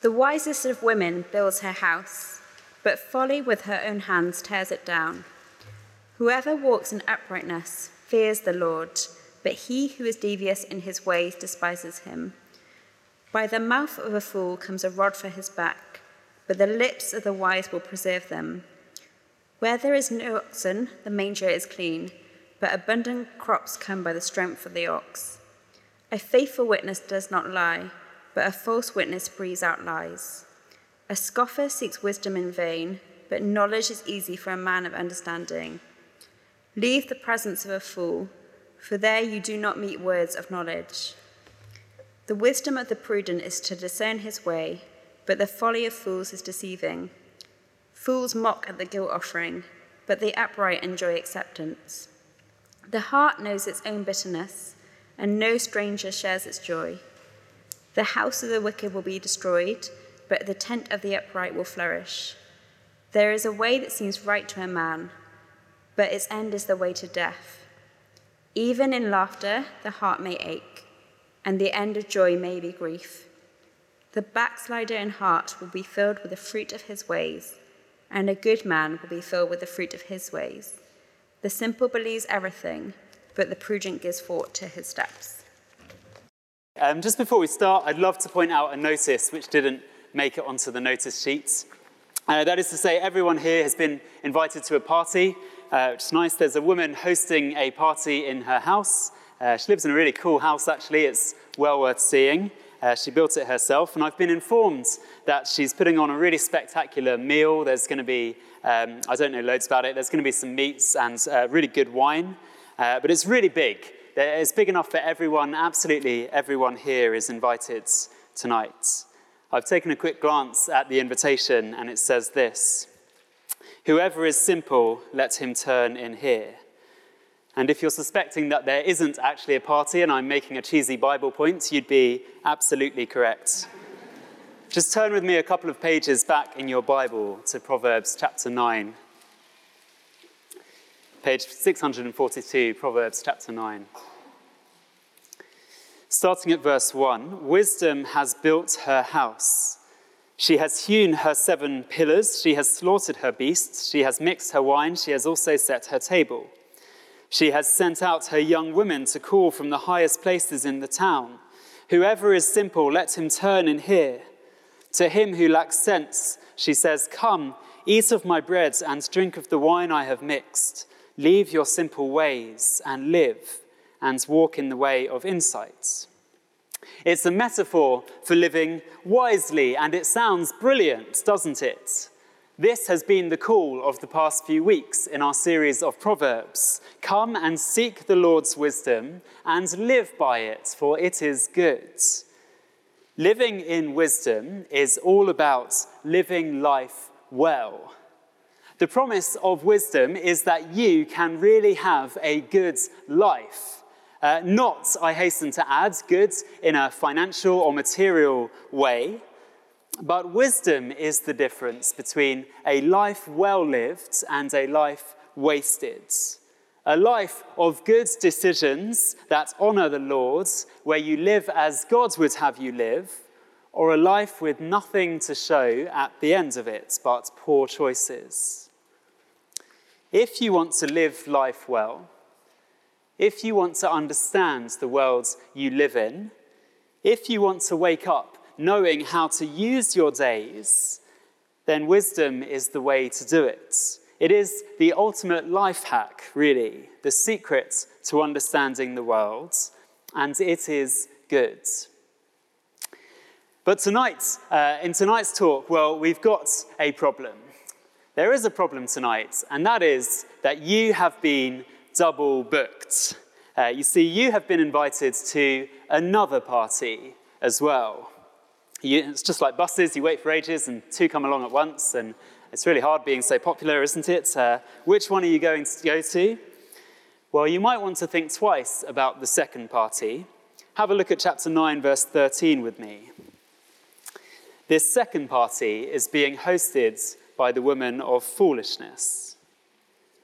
The wisest of women builds her house, but folly with her own hands tears it down. Whoever walks in uprightness fears the Lord, but he who is devious in his ways despises him. By the mouth of a fool comes a rod for his back, but the lips of the wise will preserve them. Where there is no oxen, the manger is clean, but abundant crops come by the strength of the ox. A faithful witness does not lie, but a false witness breathes out lies. A scoffer seeks wisdom in vain, but knowledge is easy for a man of understanding. Leave the presence of a fool, for there you do not meet words of knowledge. The wisdom of the prudent is to discern his way, but the folly of fools is deceiving. Fools mock at the guilt offering, but the upright enjoy acceptance. The heart knows its own bitterness, and no stranger shares its joy. The house of the wicked will be destroyed, but the tent of the upright will flourish. There is a way that seems right to a man, but its end is the way to death. Even in laughter, the heart may ache and the end of joy may be grief. The backslider in heart will be filled with the fruit of his ways, and a good man will be filled with the fruit of his ways. The simple believes everything, but the prudent gives thought to his steps. Um, just before we start, I'd love to point out a notice which didn't make it onto the notice sheets. Uh, that is to say, everyone here has been invited to a party, uh, which is nice. There's a woman hosting a party in her house. Uh, she lives in a really cool house, actually. It's well worth seeing. Uh, she built it herself, and I've been informed that she's putting on a really spectacular meal. There's going to be, um, I don't know loads about it, there's going to be some meats and uh, really good wine, uh, but it's really big. It's big enough for everyone, absolutely everyone here is invited tonight. I've taken a quick glance at the invitation, and it says this Whoever is simple, let him turn in here. And if you're suspecting that there isn't actually a party and I'm making a cheesy Bible point, you'd be absolutely correct. Just turn with me a couple of pages back in your Bible to Proverbs chapter 9. Page 642, Proverbs chapter 9. Starting at verse 1 Wisdom has built her house. She has hewn her seven pillars. She has slaughtered her beasts. She has mixed her wine. She has also set her table. She has sent out her young women to call from the highest places in the town. Whoever is simple, let him turn and hear. To him who lacks sense, she says, Come, eat of my bread and drink of the wine I have mixed. Leave your simple ways and live, and walk in the way of insight. It's a metaphor for living wisely, and it sounds brilliant, doesn't it? This has been the call of the past few weeks in our series of Proverbs. Come and seek the Lord's wisdom and live by it, for it is good. Living in wisdom is all about living life well. The promise of wisdom is that you can really have a good life. Uh, not, I hasten to add, good in a financial or material way, but wisdom is the difference between a life well lived and a life wasted. A life of good decisions that honor the Lord, where you live as God would have you live, or a life with nothing to show at the end of it but poor choices. If you want to live life well, if you want to understand the world you live in, if you want to wake up knowing how to use your days, then wisdom is the way to do it. It is the ultimate life hack, really, the secret to understanding the world, and it is good. But tonight, uh, in tonight's talk, well, we've got a problem. There is a problem tonight, and that is that you have been double booked. Uh, you see, you have been invited to another party as well. You, it's just like buses, you wait for ages and two come along at once, and it's really hard being so popular, isn't it? Uh, which one are you going to go to? Well, you might want to think twice about the second party. Have a look at chapter 9, verse 13 with me. This second party is being hosted by the woman of foolishness.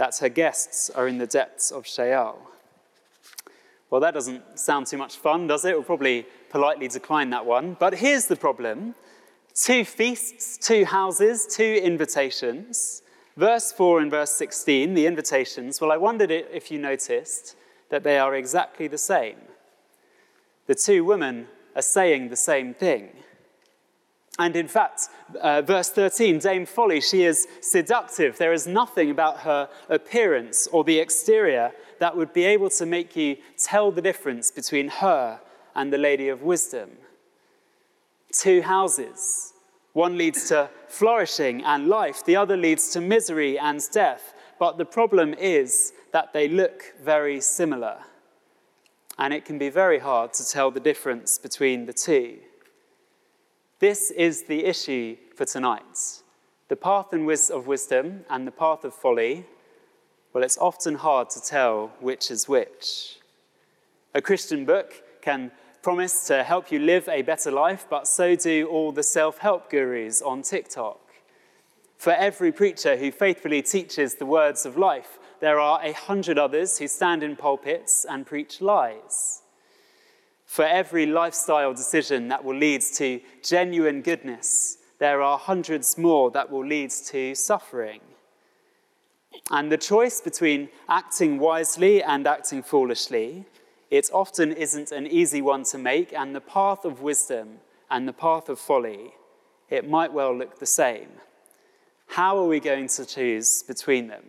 that her guests are in the depths of Sheol. Well, that doesn't sound too much fun, does it? We'll probably politely decline that one. But here's the problem two feasts, two houses, two invitations. Verse 4 and verse 16, the invitations, well, I wondered if you noticed that they are exactly the same. The two women are saying the same thing. And in fact, uh, verse 13, Dame Folly, she is seductive. There is nothing about her appearance or the exterior that would be able to make you tell the difference between her and the Lady of Wisdom. Two houses. One leads to flourishing and life, the other leads to misery and death. But the problem is that they look very similar. And it can be very hard to tell the difference between the two. This is the issue for tonight. The path and of wisdom and the path of folly, well, it's often hard to tell which is which. A Christian book can promise to help you live a better life, but so do all the self help gurus on TikTok. For every preacher who faithfully teaches the words of life, there are a hundred others who stand in pulpits and preach lies for every lifestyle decision that will lead to genuine goodness, there are hundreds more that will lead to suffering. And the choice between acting wisely and acting foolishly, it often isn't an easy one to make, and the path of wisdom and the path of folly, it might well look the same. How are we going to choose between them?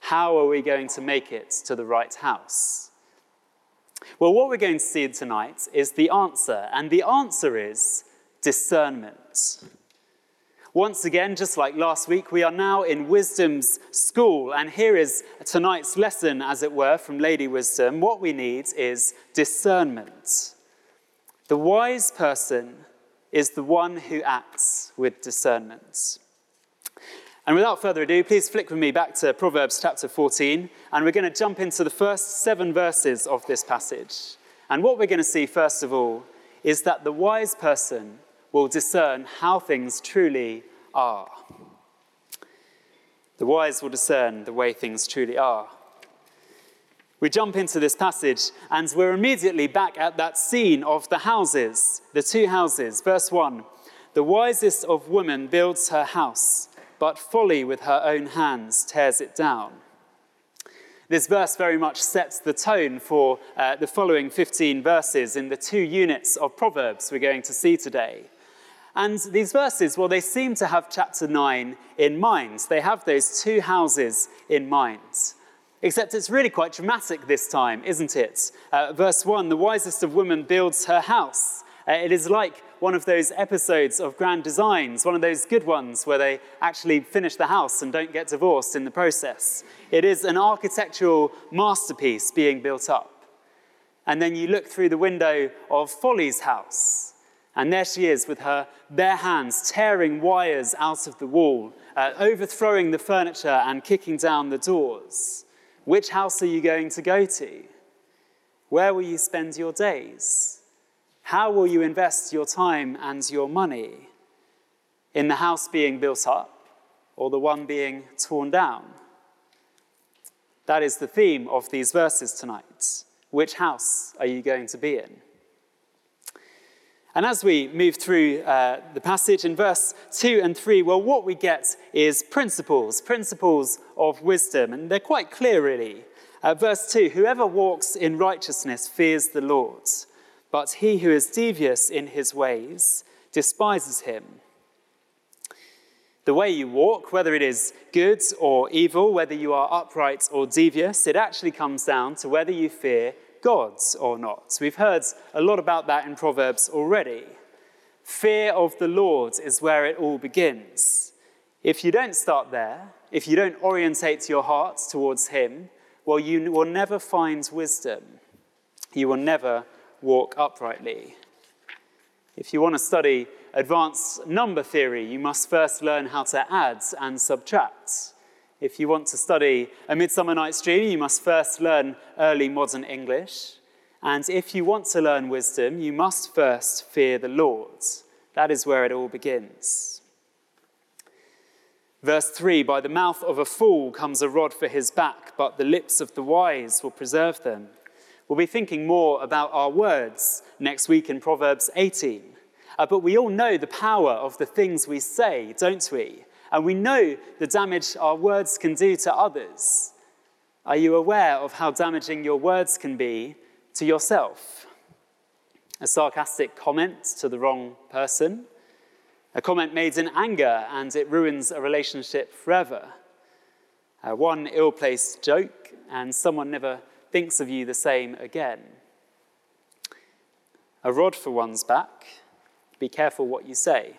How are we going to make it to the right house? Well, what we're going to see tonight is the answer, and the answer is discernment. Once again, just like last week, we are now in wisdom's school, and here is tonight's lesson, as it were, from Lady Wisdom. What we need is discernment. The wise person is the one who acts with discernment. And without further ado, please flick with me back to Proverbs chapter 14, and we're going to jump into the first seven verses of this passage. And what we're going to see, first of all, is that the wise person will discern how things truly are. The wise will discern the way things truly are. We jump into this passage, and we're immediately back at that scene of the houses, the two houses. Verse 1 The wisest of women builds her house but folly with her own hands tears it down. This verse very much sets the tone for uh, the following 15 verses in the two units of Proverbs we're going to see today. And these verses, well, they seem to have chapter 9 in mind. They have those two houses in mind. Except it's really quite dramatic this time, isn't it? Uh, verse 1 The wisest of women builds her house. Uh, it is like one of those episodes of Grand Designs, one of those good ones where they actually finish the house and don't get divorced in the process. It is an architectural masterpiece being built up. And then you look through the window of Folly's house, and there she is with her bare hands tearing wires out of the wall, uh, overthrowing the furniture and kicking down the doors. Which house are you going to go to? Where will you spend your days? How will you invest your time and your money? In the house being built up or the one being torn down? That is the theme of these verses tonight. Which house are you going to be in? And as we move through uh, the passage in verse 2 and 3, well, what we get is principles, principles of wisdom, and they're quite clear, really. Uh, verse 2 Whoever walks in righteousness fears the Lord but he who is devious in his ways despises him. The way you walk, whether it is good or evil, whether you are upright or devious, it actually comes down to whether you fear God or not. We've heard a lot about that in Proverbs already. Fear of the Lord is where it all begins. If you don't start there, if you don't orientate your heart towards Him, well, you will never find wisdom. You will never walk uprightly. If you want to study advanced number theory, you must first learn how to add and subtract. If you want to study A Midsummer Night's Dream, you must first learn early modern English. And if you want to learn wisdom, you must first fear the Lord. That is where it all begins. Verse 3 By the mouth of a fool comes a rod for his back, but the lips of the wise will preserve them. We'll be thinking more about our words next week in Proverbs 18. Uh, but we all know the power of the things we say, don't we? And we know the damage our words can do to others. Are you aware of how damaging your words can be to yourself? A sarcastic comment to the wrong person, a comment made in anger and it ruins a relationship forever. Uh, one ill placed joke and someone never thinks of you the same again. A rod for one's back, be careful what you say.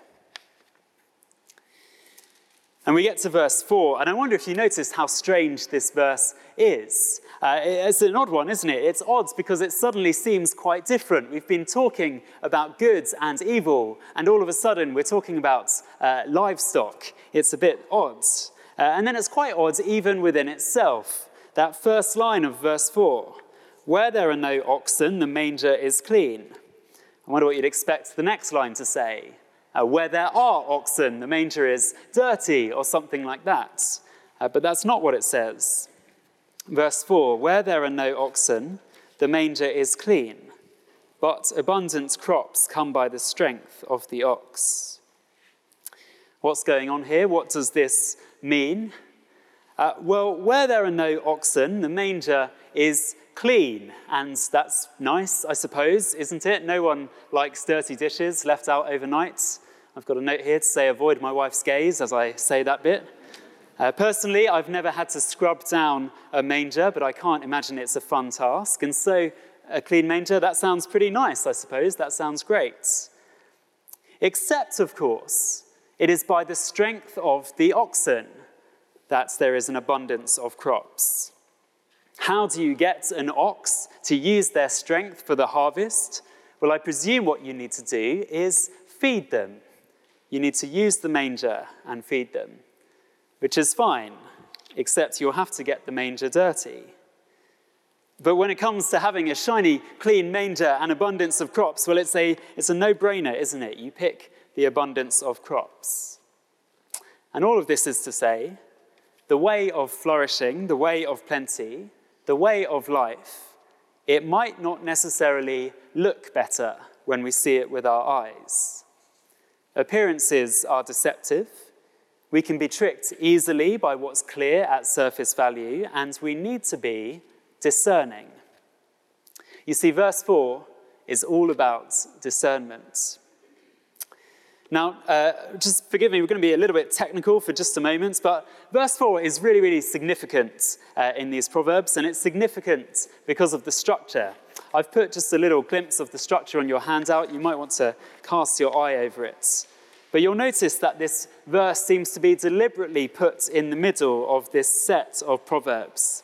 And we get to verse 4, and I wonder if you noticed how strange this verse is. Uh, it's an odd one, isn't it? It's odd because it suddenly seems quite different. We've been talking about good and evil, and all of a sudden we're talking about uh, livestock. It's a bit odd. Uh, and then it's quite odd even within itself. That first line of verse 4 Where there are no oxen, the manger is clean. I wonder what you'd expect the next line to say. Uh, where there are oxen, the manger is dirty, or something like that. Uh, but that's not what it says. Verse 4 Where there are no oxen, the manger is clean, but abundant crops come by the strength of the ox. What's going on here? What does this mean? Uh, well, where there are no oxen, the manger is clean, and that's nice, I suppose, isn't it? No one likes dirty dishes left out overnight. I've got a note here to say avoid my wife's gaze as I say that bit. Uh, personally, I've never had to scrub down a manger, but I can't imagine it's a fun task. And so, a clean manger, that sounds pretty nice, I suppose. That sounds great. Except, of course, it is by the strength of the oxen that there is an abundance of crops. How do you get an ox to use their strength for the harvest? Well, I presume what you need to do is feed them. You need to use the manger and feed them, which is fine, except you'll have to get the manger dirty. But when it comes to having a shiny, clean manger and abundance of crops, well, it's a, it's a no brainer, isn't it? You pick the abundance of crops. And all of this is to say, the way of flourishing, the way of plenty, the way of life, it might not necessarily look better when we see it with our eyes. Appearances are deceptive. We can be tricked easily by what's clear at surface value, and we need to be discerning. You see, verse 4 is all about discernment. Now, uh, just forgive me, we're going to be a little bit technical for just a moment, but verse 4 is really, really significant uh, in these Proverbs, and it's significant because of the structure. I've put just a little glimpse of the structure on your handout. You might want to cast your eye over it. But you'll notice that this verse seems to be deliberately put in the middle of this set of Proverbs.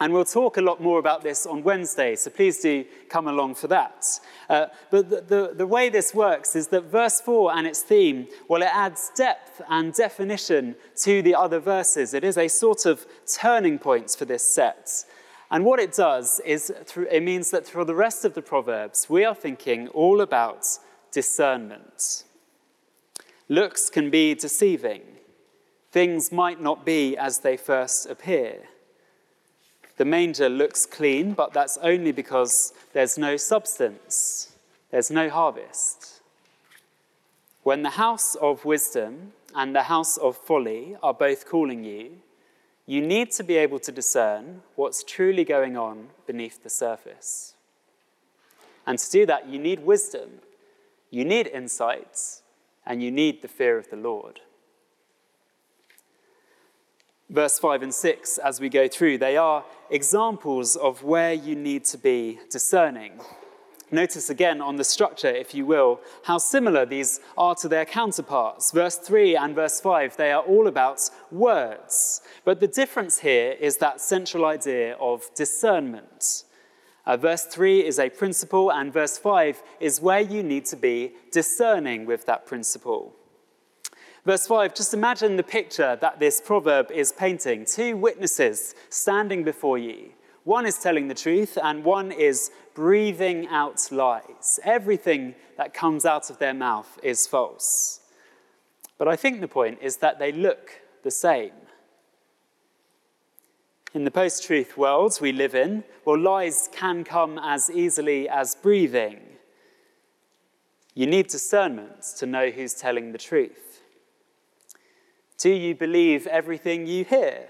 And we'll talk a lot more about this on Wednesday, so please do come along for that. Uh, but the, the, the, way this works is that verse 4 and its theme, well, it adds depth and definition to the other verses. It is a sort of turning point for this set. And what it does is through, it means that through the rest of the Proverbs, we are thinking all about discernment. Looks can be deceiving. Things might not be as they first appear. The manger looks clean, but that's only because there's no substance, there's no harvest. When the house of wisdom and the house of folly are both calling you, you need to be able to discern what's truly going on beneath the surface. And to do that, you need wisdom, you need insights, and you need the fear of the Lord. Verse 5 and 6, as we go through, they are examples of where you need to be discerning. Notice again on the structure, if you will, how similar these are to their counterparts. Verse 3 and verse 5, they are all about words. But the difference here is that central idea of discernment. Uh, verse 3 is a principle, and verse 5 is where you need to be discerning with that principle. Verse 5, just imagine the picture that this proverb is painting. Two witnesses standing before you. One is telling the truth, and one is breathing out lies. Everything that comes out of their mouth is false. But I think the point is that they look the same. In the post truth world we live in, well, lies can come as easily as breathing. You need discernment to know who's telling the truth. Do you believe everything you hear?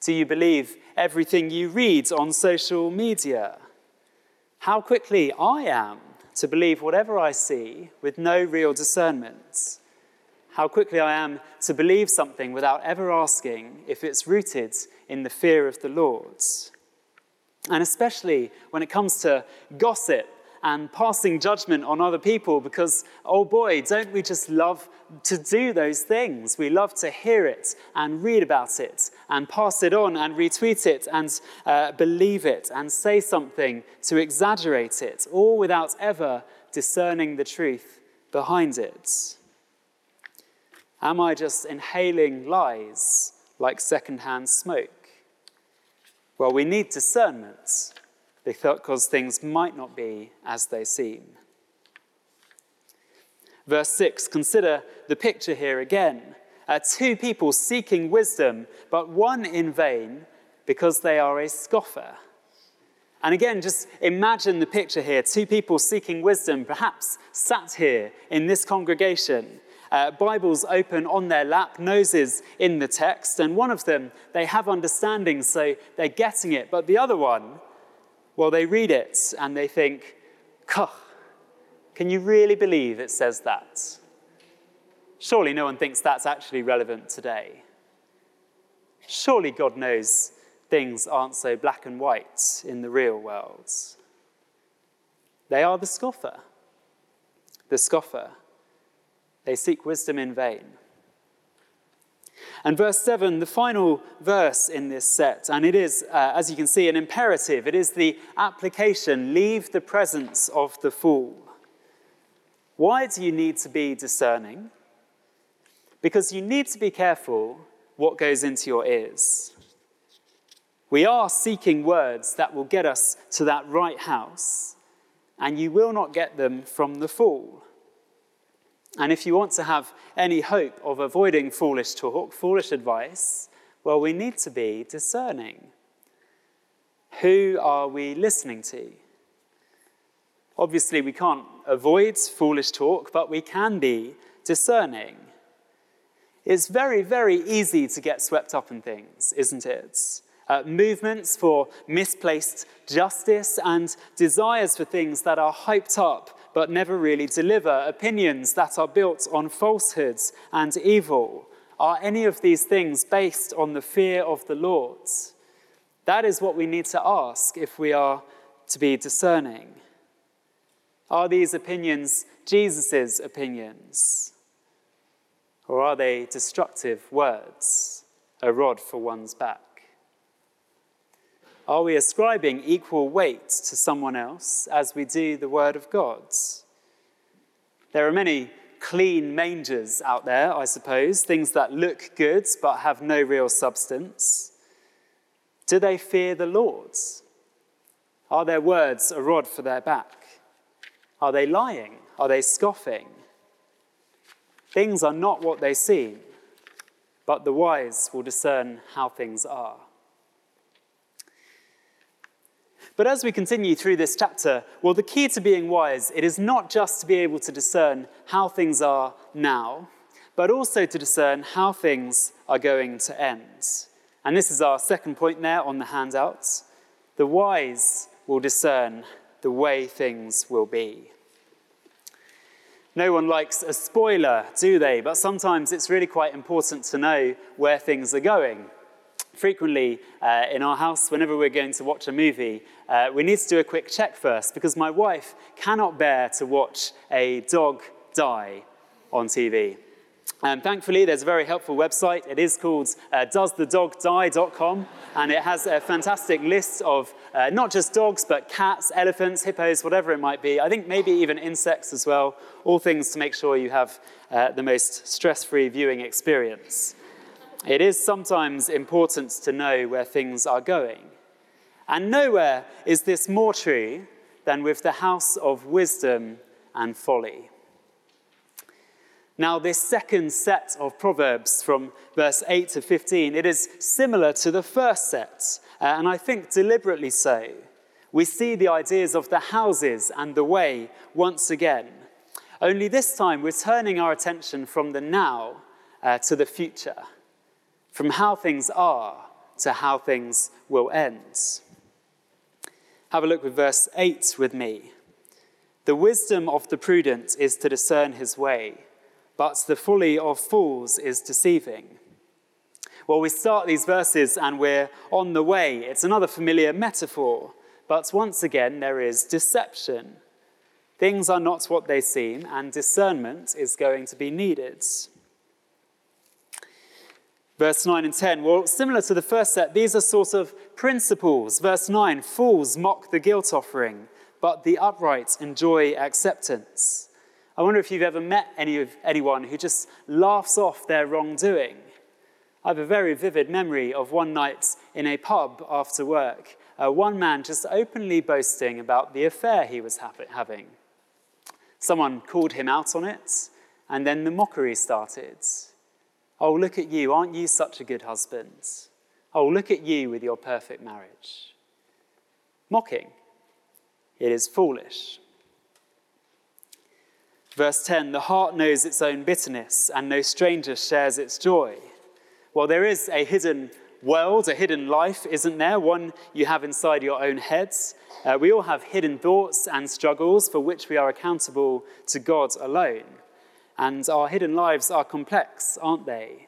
Do you believe everything you read on social media? How quickly I am to believe whatever I see with no real discernment. How quickly I am to believe something without ever asking if it's rooted in the fear of the Lord. And especially when it comes to gossip and passing judgment on other people, because, oh boy, don't we just love to do those things? We love to hear it and read about it and pass it on and retweet it and uh, believe it and say something to exaggerate it, all without ever discerning the truth behind it. Am I just inhaling lies like secondhand smoke? Well, we need discernment because things might not be as they seem. Verse 6 consider the picture here again. Uh, two people seeking wisdom, but one in vain because they are a scoffer. And again, just imagine the picture here two people seeking wisdom, perhaps sat here in this congregation uh, Bibles open on their lap, noses in the text, and one of them, they have understanding, so they're getting it. But the other one, well, they read it and they think, can you really believe it says that? Surely no one thinks that's actually relevant today. Surely God knows things aren't so black and white in the real world. They are the scoffer. The scoffer. They seek wisdom in vain. And verse 7, the final verse in this set, and it is, uh, as you can see, an imperative. It is the application leave the presence of the fool. Why do you need to be discerning? Because you need to be careful what goes into your ears. We are seeking words that will get us to that right house, and you will not get them from the fool. And if you want to have any hope of avoiding foolish talk, foolish advice, well, we need to be discerning. Who are we listening to? Obviously, we can't avoid foolish talk, but we can be discerning. It's very, very easy to get swept up in things, isn't it? Uh, movements for misplaced justice and desires for things that are hyped up but never really deliver, opinions that are built on falsehoods and evil. Are any of these things based on the fear of the Lord? That is what we need to ask if we are to be discerning. Are these opinions Jesus' opinions? Or are they destructive words, a rod for one's back? Are we ascribing equal weight to someone else as we do the Word of God? There are many clean mangers out there, I suppose, things that look good but have no real substance. Do they fear the Lord? Are their words a rod for their back? Are they lying? Are they scoffing? Things are not what they seem, but the wise will discern how things are. But as we continue through this chapter, well, the key to being wise, it is not just to be able to discern how things are now, but also to discern how things are going to end. And this is our second point there on the handouts. The wise will discern the way things will be. No one likes a spoiler, do they? But sometimes it's really quite important to know where things are going frequently uh, in our house, whenever we're going to watch a movie, uh, we need to do a quick check first because my wife cannot bear to watch a dog die on TV. Um, thankfully, there's a very helpful website. It is called uh, doesthedogdie.com, and it has a fantastic list of uh, not just dogs, but cats, elephants, hippos, whatever it might be. I think maybe even insects as well. All things to make sure you have uh, the most stress free viewing experience. It is sometimes important to know where things are going. And nowhere is this more true than with the house of wisdom and folly. Now, this second set of Proverbs from verse 8 to 15, it is similar to the first set, uh, and I think deliberately so. We see the ideas of the houses and the way once again, only this time we're turning our attention from the now uh, to the future, from how things are to how things will end. Have a look with verse 8 with me. The wisdom of the prudent is to discern his way, but the folly of fools is deceiving. Well, we start these verses and we're on the way. It's another familiar metaphor, but once again, there is deception. Things are not what they seem, and discernment is going to be needed. Verse 9 and 10, well, similar to the first set, these are sort of principles. Verse 9 fools mock the guilt offering, but the upright enjoy acceptance. I wonder if you've ever met any of, anyone who just laughs off their wrongdoing. I have a very vivid memory of one night in a pub after work, uh, one man just openly boasting about the affair he was ha- having. Someone called him out on it, and then the mockery started. Oh, look at you, aren't you such a good husband? Oh, look at you with your perfect marriage. Mocking. It is foolish. Verse 10 The heart knows its own bitterness, and no stranger shares its joy. Well, there is a hidden world, a hidden life, isn't there? One you have inside your own heads. Uh, we all have hidden thoughts and struggles for which we are accountable to God alone. And our hidden lives are complex, aren't they?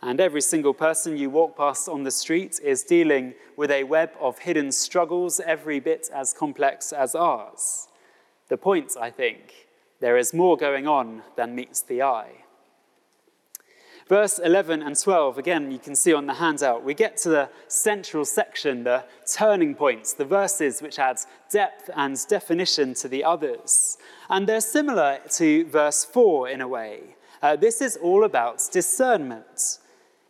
And every single person you walk past on the street is dealing with a web of hidden struggles, every bit as complex as ours. The point, I think, there is more going on than meets the eye. Verse 11 and 12, again, you can see on the handout, we get to the central section, the turning points, the verses which add depth and definition to the others. And they're similar to verse 4 in a way. Uh, this is all about discernment.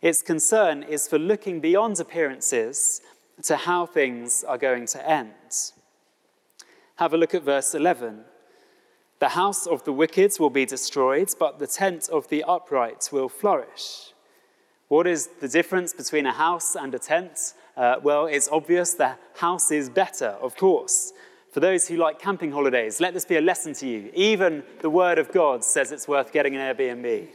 Its concern is for looking beyond appearances to how things are going to end. Have a look at verse 11. The house of the wicked will be destroyed, but the tent of the upright will flourish. What is the difference between a house and a tent? Uh, well, it's obvious the house is better, of course. For those who like camping holidays, let this be a lesson to you. Even the Word of God says it's worth getting an Airbnb.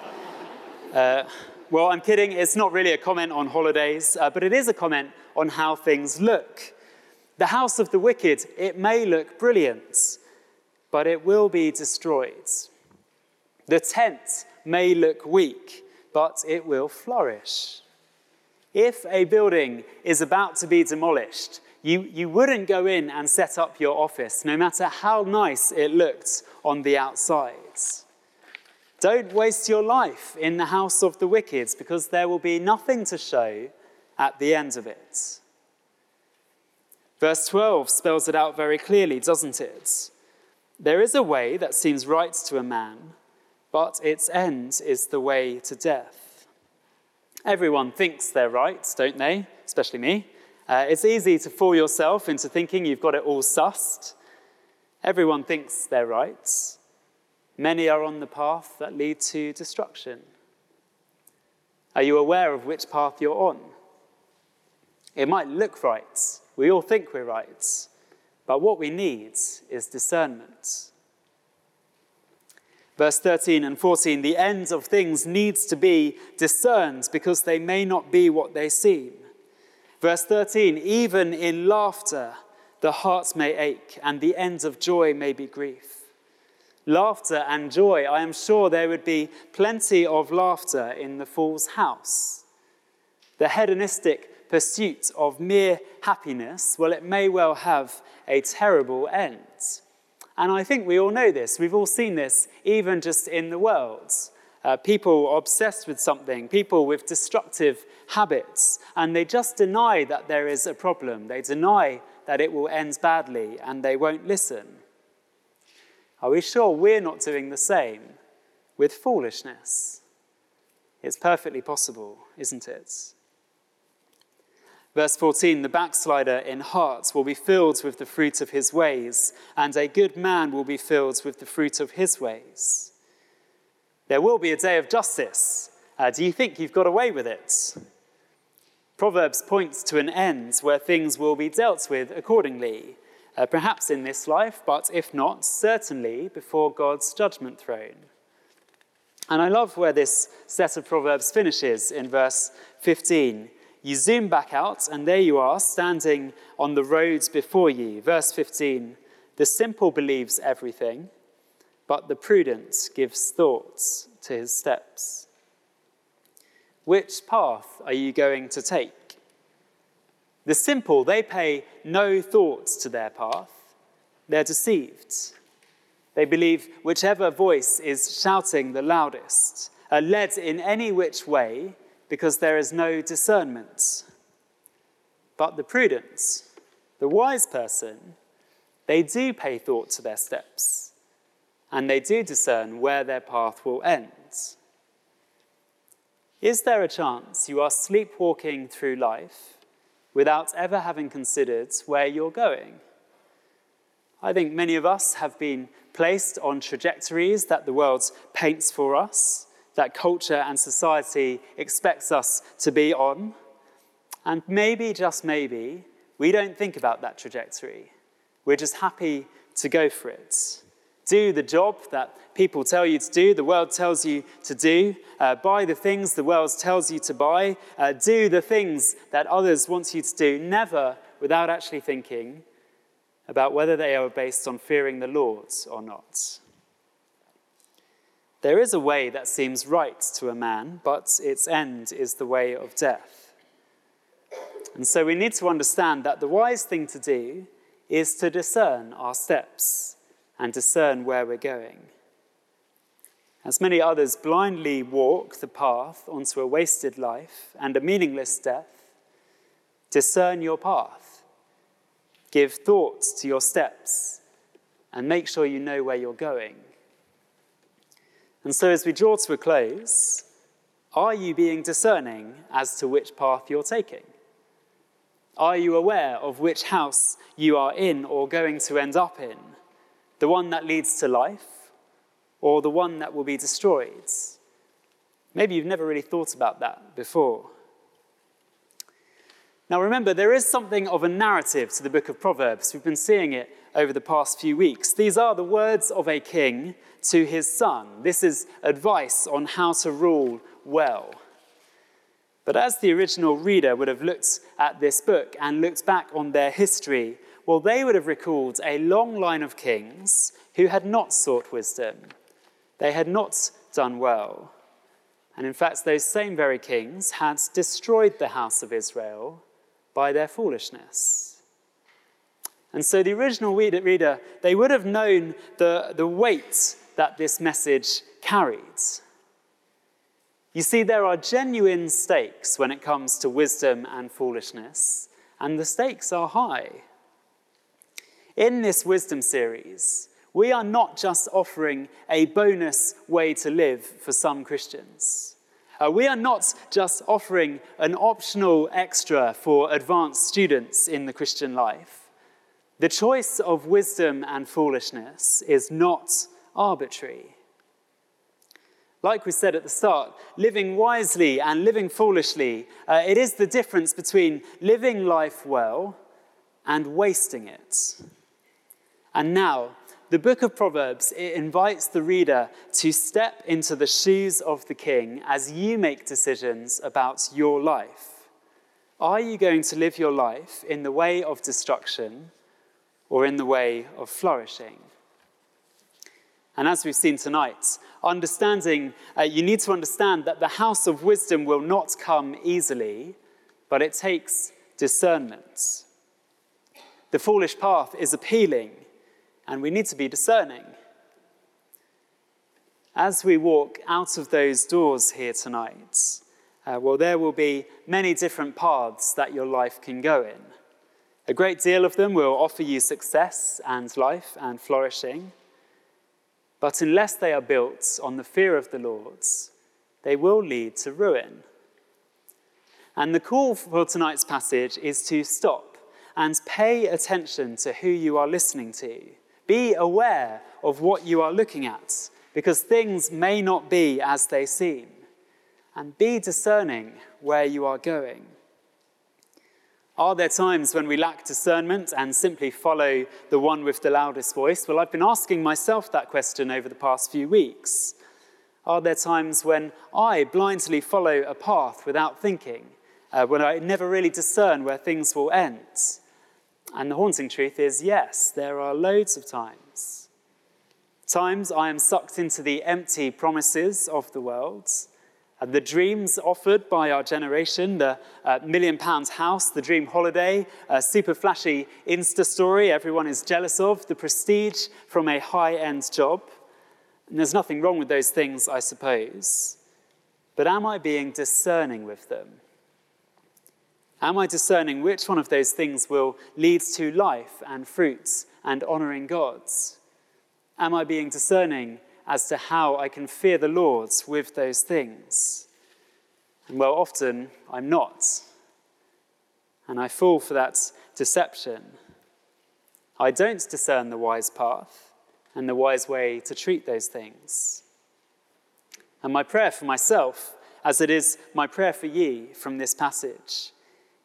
uh, well, I'm kidding. It's not really a comment on holidays, uh, but it is a comment on how things look. The house of the wicked, it may look brilliant but it will be destroyed. The tent may look weak, but it will flourish. If a building is about to be demolished, you, you wouldn't go in and set up your office, no matter how nice it looked on the outside. Don't waste your life in the house of the wicked, because there will be nothing to show at the end of it. Verse 12 spells it out very clearly, doesn't it? There is a way that seems right to a man, but its end is the way to death. Everyone thinks they're right, don't they? Especially me. Uh, it's easy to fool yourself into thinking you've got it all sussed. Everyone thinks they're right. Many are on the path that lead to destruction. Are you aware of which path you're on? It might look right. We all think we're right. But what we need is discernment. Verse 13 and 14 the end of things needs to be discerned because they may not be what they seem. Verse 13 even in laughter, the heart may ache, and the end of joy may be grief. Laughter and joy, I am sure there would be plenty of laughter in the fool's house. The hedonistic pursuit of mere happiness, well, it may well have a terrible end. And I think we all know this. We've all seen this, even just in the world. uh, people obsessed with something, people with destructive habits, and they just deny that there is a problem. They deny that it will end badly, and they won't listen. Are we sure we're not doing the same with foolishness? It's perfectly possible, isn't it? Verse 14 The backslider in heart will be filled with the fruit of his ways, and a good man will be filled with the fruit of his ways. There will be a day of justice. Uh, do you think you've got away with it? Proverbs points to an end where things will be dealt with accordingly, uh, perhaps in this life, but if not, certainly before God's judgment throne. And I love where this set of Proverbs finishes in verse 15. You zoom back out, and there you are, standing on the roads before you. Verse 15 The simple believes everything, but the prudent gives thoughts to his steps. Which path are you going to take? The simple, they pay no thought to their path. They're deceived. They believe whichever voice is shouting the loudest, are led in any which way, because there is no discernment. But the prudent, the wise person, they do pay thought to their steps, and they do discern where their path will end. Is there a chance you are sleepwalking through life without ever having considered where you're going? I think many of us have been placed on trajectories that the world paints for us that culture and society expects us to be on. And maybe, just maybe, we don't think about that trajectory. We're just happy to go for it. Do the job that people tell you to do, the world tells you to do. Uh, buy the things the world tells you to buy. Uh, do the things that others want you to do, never without actually thinking about whether they are based on fearing the Lord or not. There is a way that seems right to a man, but its end is the way of death. And so we need to understand that the wise thing to do is to discern our steps and discern where we're going. As many others blindly walk the path onto a wasted life and a meaningless death, discern your path. Give thought to your steps and make sure you know where you're going and so, as we draw to a close, are you being discerning as to which path you're taking? Are you aware of which house you are in or going to end up in? The one that leads to life or the one that will be destroyed? Maybe you've never really thought about that before. Now, remember, there is something of a narrative to the book of Proverbs. We've been seeing it over the past few weeks. These are the words of a king to his son. This is advice on how to rule well. But as the original reader would have looked at this book and looked back on their history, well, they would have recalled a long line of kings who had not sought wisdom. They had not done well. And in fact, those same very kings had destroyed the house of Israel by their foolishness. And so the original reader, they would have known the, the weight that this message carried. You see, there are genuine stakes when it comes to wisdom and foolishness, and the stakes are high. In this wisdom series, we are not just offering a bonus way to live for some Christians. Uh, we are not just offering an optional extra for advanced students in the Christian life. The choice of wisdom and foolishness is not arbitrary. Like we said at the start, living wisely and living foolishly, uh, it is the difference between living life well and wasting it. And now, the book of Proverbs it invites the reader to step into the shoes of the king as you make decisions about your life. Are you going to live your life in the way of destruction or in the way of flourishing? And as we've seen tonight, understanding, uh, you need to understand that the house of wisdom will not come easily, but it takes discernment. The foolish path is appealing and we need to be discerning. as we walk out of those doors here tonight, uh, well, there will be many different paths that your life can go in. A great deal of them will offer you success and life and flourishing. But unless they are built on the fear of the Lord, they will lead to ruin. And the call for tonight's passage is to stop and pay attention to who you are listening to. Be aware of what you are looking at, because things may not be as they seem. And be discerning where you are going. Are there times when we lack discernment and simply follow the one with the loudest voice? Well, I've been asking myself that question over the past few weeks. Are there times when I blindly follow a path without thinking, uh, when I never really discern where things will end? And the haunting truth is yes, there are loads of times. Times I am sucked into the empty promises of the world uh, the dreams offered by our generation, the uh, million pounds house, the dream holiday, a super flashy Insta story everyone is jealous of, the prestige from a high end job. And there's nothing wrong with those things, I suppose. But am I being discerning with them? Am I discerning which one of those things will lead to life and fruits and honoring God's? Am I being discerning as to how I can fear the Lord with those things. And well, often I'm not. And I fall for that deception. I don't discern the wise path and the wise way to treat those things. And my prayer for myself, as it is my prayer for ye from this passage,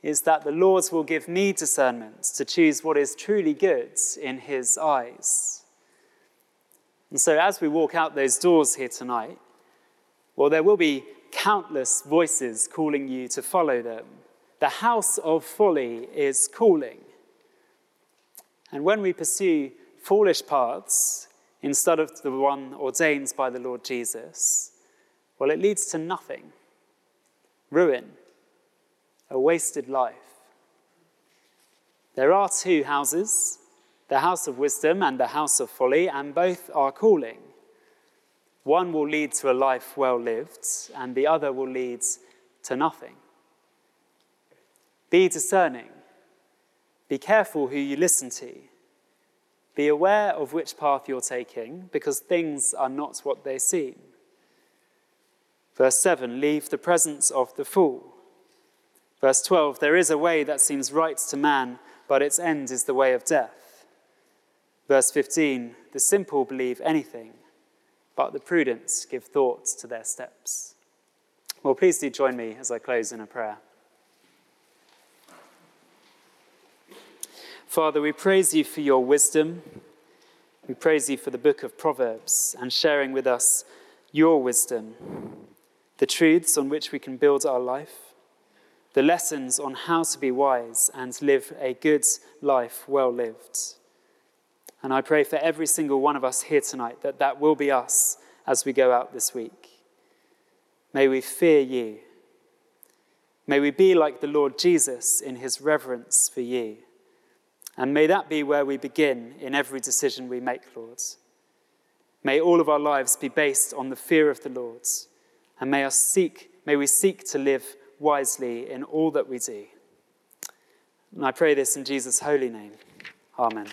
is that the Lord will give me discernment to choose what is truly good in his eyes. And so, as we walk out those doors here tonight, well, there will be countless voices calling you to follow them. The house of folly is calling. And when we pursue foolish paths instead of the one ordained by the Lord Jesus, well, it leads to nothing ruin, a wasted life. There are two houses the house of wisdom and the house of folly, and both are calling. One will lead to a life well lived, and the other will lead to nothing. Be discerning. Be careful who you listen to. Be aware of which path you're taking, because things are not what they seem. Verse 7 Leave the presence of the fool. Verse 12 There is a way that seems right to man, but its end is the way of death. Verse 15 The simple believe anything, but the prudent give thought to their steps. Well, please do join me as I close in a prayer. Father, we praise you for your wisdom. We praise you for the book of Proverbs and sharing with us your wisdom, the truths on which we can build our life, the lessons on how to be wise and live a good life well lived. And I pray for every single one of us here tonight that that will be us as we go out this week. May we fear you. May we be like the Lord Jesus in his reverence for you. And may that be where we begin in every decision we make, Lord. May all of our lives be based on the fear of the Lord. And may, us seek, may we seek to live wisely in all that we do. And I pray this in Jesus' holy name. Amen.